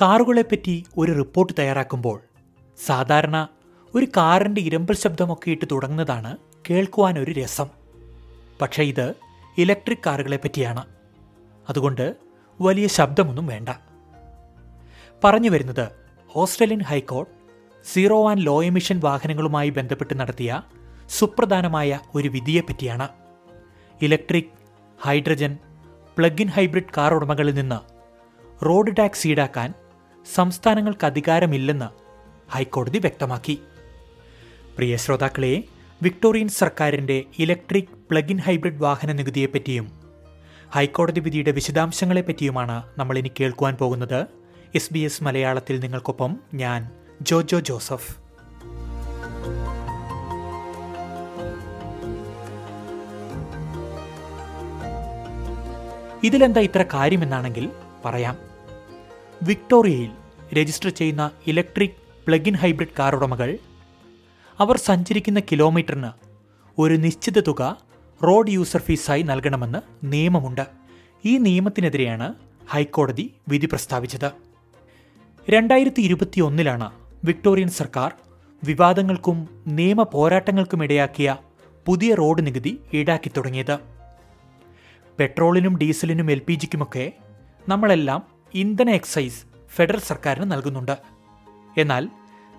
കാറുകളെപ്പറ്റി ഒരു റിപ്പോർട്ട് തയ്യാറാക്കുമ്പോൾ സാധാരണ ഒരു കാറിന്റെ ഇരമ്പൽ ശബ്ദമൊക്കെ ഇട്ട് തുടങ്ങുന്നതാണ് കേൾക്കുവാൻ ഒരു രസം. പക്ഷേ ഇത് ഇലക്ട്രിക് കാറുകളെ പറ്റിയാണ് അതുകൊണ്ട് വലിയ ശബ്ദമൊന്നും വേണ്ട. പറഞ്ഞു വരുന്നത് Australian high court zero and low emission വാഹനങ്ങളുമായി ബന്ധപ്പെട്ട് നടത്തിയ സുപ്രധാനമായ ഒരു വിധിയെപ്പറ്റിയാണ്. Electric hydrogen plug in hybrid car ഉടമകളിൽ നിന്ന് റോഡ് ടാക്സ് ഈടാക്കാൻ സംസ്ഥാനങ്ങൾക്ക് അധികാരമില്ലെന്ന് ഹൈക്കോടതി വ്യക്തമാക്കി. പ്രിയ ശ്രോതാക്കളെ വിക്ടോറിയൻ സർക്കാരിന്റെ ഇലക്ട്രിക് പ്ലഗ് ഇൻ ഹൈബ്രിഡ് വാഹന നികുതിയെപ്പറ്റിയും ഹൈക്കോടതി വിധിയുടെ വിശദാംശങ്ങളെപ്പറ്റിയുമാണ് നമ്മൾ ഇനി കേൾക്കുവാൻ പോകുന്നത്. എസ് ബി എസ് മലയാളത്തിൽ നിങ്ങൾക്കൊപ്പം ഞാൻ ജോജോ ജോസഫ്. ഇതിലെന്താ ഇത്ര കാര്യമെന്നാണെങ്കിൽ പറയാം. വിക്ടോറിയയിൽ രജിസ്റ്റർ ചെയ്യുന്ന electric plug in hybrid car ഉടമകൾ അവർ സഞ്ചരിക്കുന്ന കിലോമീറ്ററിന് ഒരു നിശ്ചിത തുക റോഡ് യൂസർ ഫീസായി നൽകണമെന്ന് നിയമമുണ്ട്. ഈ നിയമത്തിനെതിരെയാണ് ഹൈക്കോടതി വിധി പ്രസ്താവിച്ചത്. രണ്ടായിരത്തി ഇരുപത്തി ഒന്നിലാണ് വിക്ടോറിയൻ സർക്കാർ വിവാദങ്ങൾക്കും നിയമ പോരാട്ടങ്ങൾക്കും ഇടയാക്കിയ പുതിയ റോഡ് നികുതി ഈടാക്കി തുടങ്ങിയത്. പെട്രോളിനും ഡീസലിനും എൽ പി ജിക്കുമൊക്കെ നമ്മളെല്ലാം ഇന്ധന എക്സൈസ് ഫെഡറൽ സർക്കാരിന് നൽകുന്നുണ്ട്. എന്നാൽ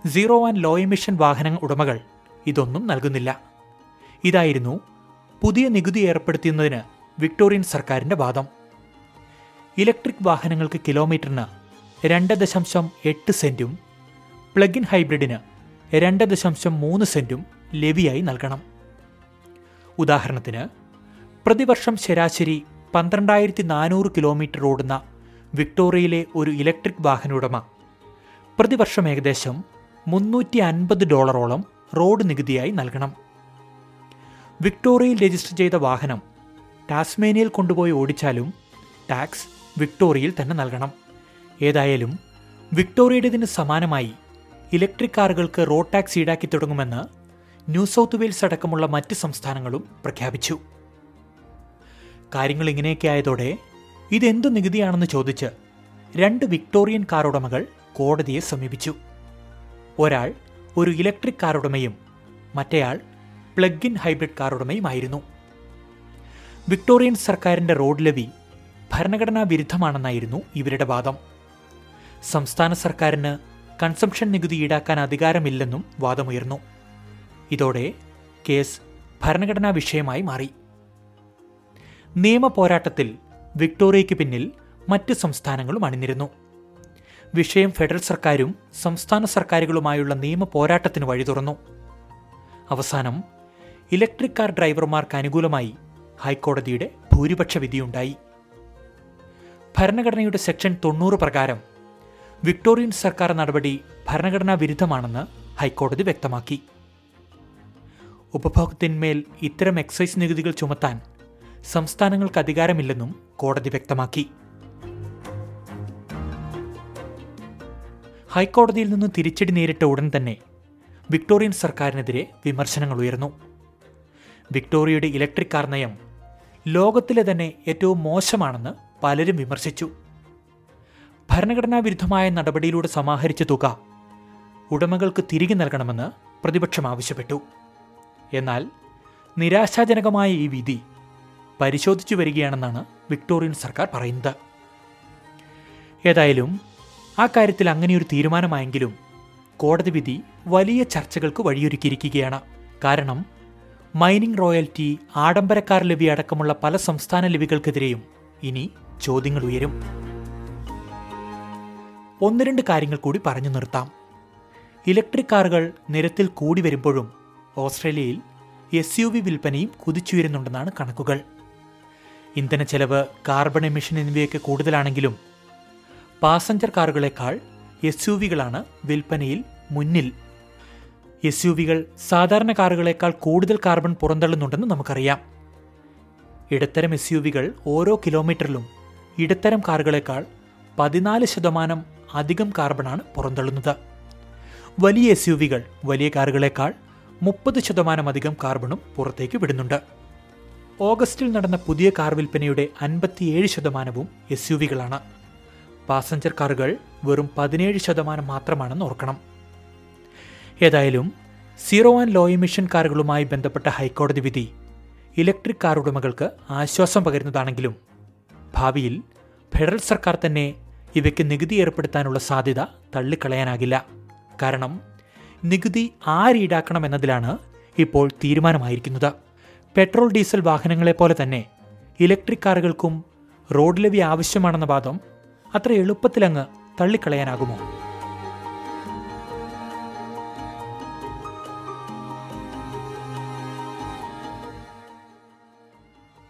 സീറോ ആൻഡ് ലോ എമിഷൻ വാഹന ഉടമകൾ ഇതൊന്നും നൽകുന്നില്ല. ഇതായിരുന്നു പുതിയ നികുതി ഏർപ്പെടുത്തുന്നതിന് വിക്ടോറിയൻ സർക്കാരിന്റെ വാദം. ഇലക്ട്രിക് വാഹനങ്ങൾക്ക് കിലോമീറ്ററിന് രണ്ട് ദശാംശം എട്ട് സെന്റും പ്ലഗ് ഇൻ ഹൈബ്രിഡിന് രണ്ട് ദശാംശം മൂന്ന് സെന്റും ലെവിയായി നൽകണം. ഉദാഹരണത്തിന് പ്രതിവർഷം ശരാശരി പന്ത്രണ്ടായിരത്തി നാനൂറ് കിലോമീറ്റർ ഓടുന്ന വിക്ടോറിയയിലെ ഒരു ഇലക്ട്രിക് വാഹന ഉടമ പ്രതിവർഷം ഏകദേശം മുന്നൂറ്റി അൻപത് ഡോളറോളം റോഡ് നികുതിയായി നൽകണം. വിക്ടോറിയയിൽ രജിസ്റ്റർ ചെയ്ത വാഹനം ടാസ്മേനിയയിൽ കൊണ്ടുപോയി ഓടിച്ചാലും ടാക്സ് വിക്ടോറിയയിൽ തന്നെ നൽകണം. ഏതായാലും വിക്ടോറിയയുടേതിന് സമാനമായി ഇലക്ട്രിക് കാറുകൾക്ക് റോഡ് ടാക്സ് ഈടാക്കി തുടങ്ങുമെന്ന് ന്യൂ സൗത്ത് വെയിൽസ് അടക്കമുള്ള മറ്റ് സംസ്ഥാനങ്ങളും പ്രഖ്യാപിച്ചു. കാര്യങ്ങൾ ഇങ്ങനെയൊക്കെ ആയതോടെ ഇതെന്തു നികുതിയാണെന്ന് ചോദിച്ച് രണ്ട് വിക്ടോറിയൻ കാറുടമകൾ കോടതിയെ സമീപിച്ചു. ഒരാൾ ഒരു ഇലക്ട്രിക് കാറുടമയും മറ്റേയാൾ പ്ലഗ് ഇൻ ഹൈബ്രിഡ് കാർ ഉടമയുമായിരുന്നു വിക്ടോറിയൻ സർക്കാരിന്റെ റോഡ് ലവി ഭരണഘടനാ വിരുദ്ധമാണെന്നായിരുന്നു ഇവരുടെ വാദം. സംസ്ഥാന സർക്കാരിന് കൺസംഷൻ നികുതി ഈടാക്കാൻ അധികാരമില്ലെന്നും വാദമുയർന്നു. ഇതോടെ കേസ് ഭരണഘടനാ വിഷയമായി മാറി. നിയമ പോരാട്ടത്തിൽ വിക്ടോറിയയ്ക്ക് പിന്നിൽ മറ്റ് സംസ്ഥാനങ്ങളും അണിനിരുന്നു. വിഷയം ഫെഡറൽ സർക്കാരും സംസ്ഥാന സർക്കാരുകളുമായുള്ള നിയമ പോരാട്ടത്തിന് വഴി തുറന്നു. അവസാനം ഇലക്ട്രിക് കാർ ഡ്രൈവർമാർക്ക് അനുകൂലമായി ഹൈക്കോടതിയുടെ ഭൂരിപക്ഷ വിധിയുണ്ടായി. ഭരണഘടനയുടെ സെക്ഷൻ തൊണ്ണൂറ് പ്രകാരം വിക്ടോറിയൻ സർക്കാർ നടപടി ഭരണഘടനാ വിരുദ്ധമാണെന്ന് ഹൈക്കോടതി വ്യക്തമാക്കി. ഉപഭോക്തന്മേൽ ഇത്തരം എക്സൈസ് നികുതികൾ ചുമത്താൻ സംസ്ഥാനങ്ങൾക്ക് അധികാരമില്ലെന്നും കോടതി വ്യക്തമാക്കി. ഹൈക്കോടതിയിൽ നിന്ന് തിരിച്ചടി നേരിട്ട ഉടൻ തന്നെ വിക്ടോറിയൻ സർക്കാരിനെതിരെ വിമർശനങ്ങൾ ഉയർന്നു. വിക്ടോറിയയുടെ ഇലക്ട്രിക് കാർ നയം ലോകത്തിലെ തന്നെ ഏറ്റവും മോശമാണെന്ന് പലരും വിമർശിച്ചു. ഭരണഘടനാ വിരുദ്ധമായ നടപടിയിലൂടെ സമാഹരിച്ച തുക ഉടമകൾക്ക് തിരികെ നൽകണമെന്ന് പ്രതിപക്ഷം ആവശ്യപ്പെട്ടു. എന്നാൽ നിരാശാജനകമായ ഈ വിധി പരിശോധിച്ചു വരികയാണെന്നാണ് വിക്ടോറിയൻ സർക്കാർ പറയുന്നത്. ഏതായാലും ആ കാര്യത്തിൽ അങ്ങനെയൊരു തീരുമാനമായെങ്കിലും കോടതി വിധി വലിയ ചർച്ചകൾക്ക് വഴിയൊരുക്കിയിരിക്കുകയാണ്. കാരണം മൈനിങ് റോയൽറ്റി ആഡംബരക്കാർ ലവി അടക്കമുള്ള പല സംസ്ഥാന ലിവികൾക്കെതിരെയും ഇനി ചോദ്യങ്ങൾ ഉയരും. ഒന്ന് രണ്ട് കാര്യങ്ങൾ കൂടി പറഞ്ഞു നിർത്താം. ഇലക്ട്രിക് കാറുകൾ നിരത്തിൽ കൂടി വരുമ്പോഴും ഓസ്ട്രേലിയയിൽ എസ് യു വി വിൽപ്പനയും കുതിച്ചുയരുന്നുണ്ടെന്നാണ് കണക്കുകൾ. ഇന്ധന ചെലവ് കാർബൺ എമിഷൻ എന്നിവയൊക്കെ കൂടുതലാണെങ്കിലും പാസഞ്ചർ കാറുകളെക്കാൾ എസ് യു വികളാണ് വിൽപ്പനയിൽ മുന്നിൽ. എസ് യു വികൾ സാധാരണ കാറുകളേക്കാൾ കൂടുതൽ കാർബൺ പുറന്തള്ളുന്നുണ്ടെന്ന് നമുക്കറിയാം. ഇടത്തരം എസ് യു വികൾ ഓരോ കിലോമീറ്ററിലും ഇടത്തരം കാറുകളേക്കാൾ പതിനാല് ശതമാനം അധികം കാർബണാണ് പുറന്തള്ളുന്നത്. വലിയ എസ് യു വികൾ വലിയ കാറുകളേക്കാൾ മുപ്പത് ശതമാനം അധികം കാർബണും പുറത്തേക്ക് വിടുന്നുണ്ട്. ഓഗസ്റ്റിൽ നടന്ന പുതിയ കാർ വിൽപ്പനയുടെ അൻപത്തിയേഴ് ശതമാനവും എസ് യു വികളാണ് പാസഞ്ചർ കാറുകൾ വെറും പതിനേഴ് ശതമാനം മാത്രമാണെന്ന് ഓർക്കണം. ഏതായാലും സീറോ ആൻഡ് ലോ എമിഷൻ കാറുകളുമായി ബന്ധപ്പെട്ട ഹൈക്കോടതി വിധി ഇലക്ട്രിക് കാർ ഉടമകൾക്ക് ആശ്വാസം പകരുന്നതാണെങ്കിലും ഭാവിയിൽ ഫെഡറൽ സർക്കാർ തന്നെ ഇവയ്ക്ക് നികുതി ഏർപ്പെടുത്താനുള്ള സാധ്യത തള്ളിക്കളയാനാകില്ല. കാരണം നികുതി ആരീടാക്കണമെന്നതിലാണ് ഇപ്പോൾ തീരുമാനമായിരിക്കുന്നത്. പെട്രോൾ ഡീസൽ വാഹനങ്ങളെ പോലെ തന്നെ ഇലക്ട്രിക് കാറുകൾക്കും റോഡ് ലവി ആവശ്യമാണെന്ന വാദം അത്ര എളുപ്പത്തിലങ്ങ് തള്ളിക്കളയാനാകുമോ?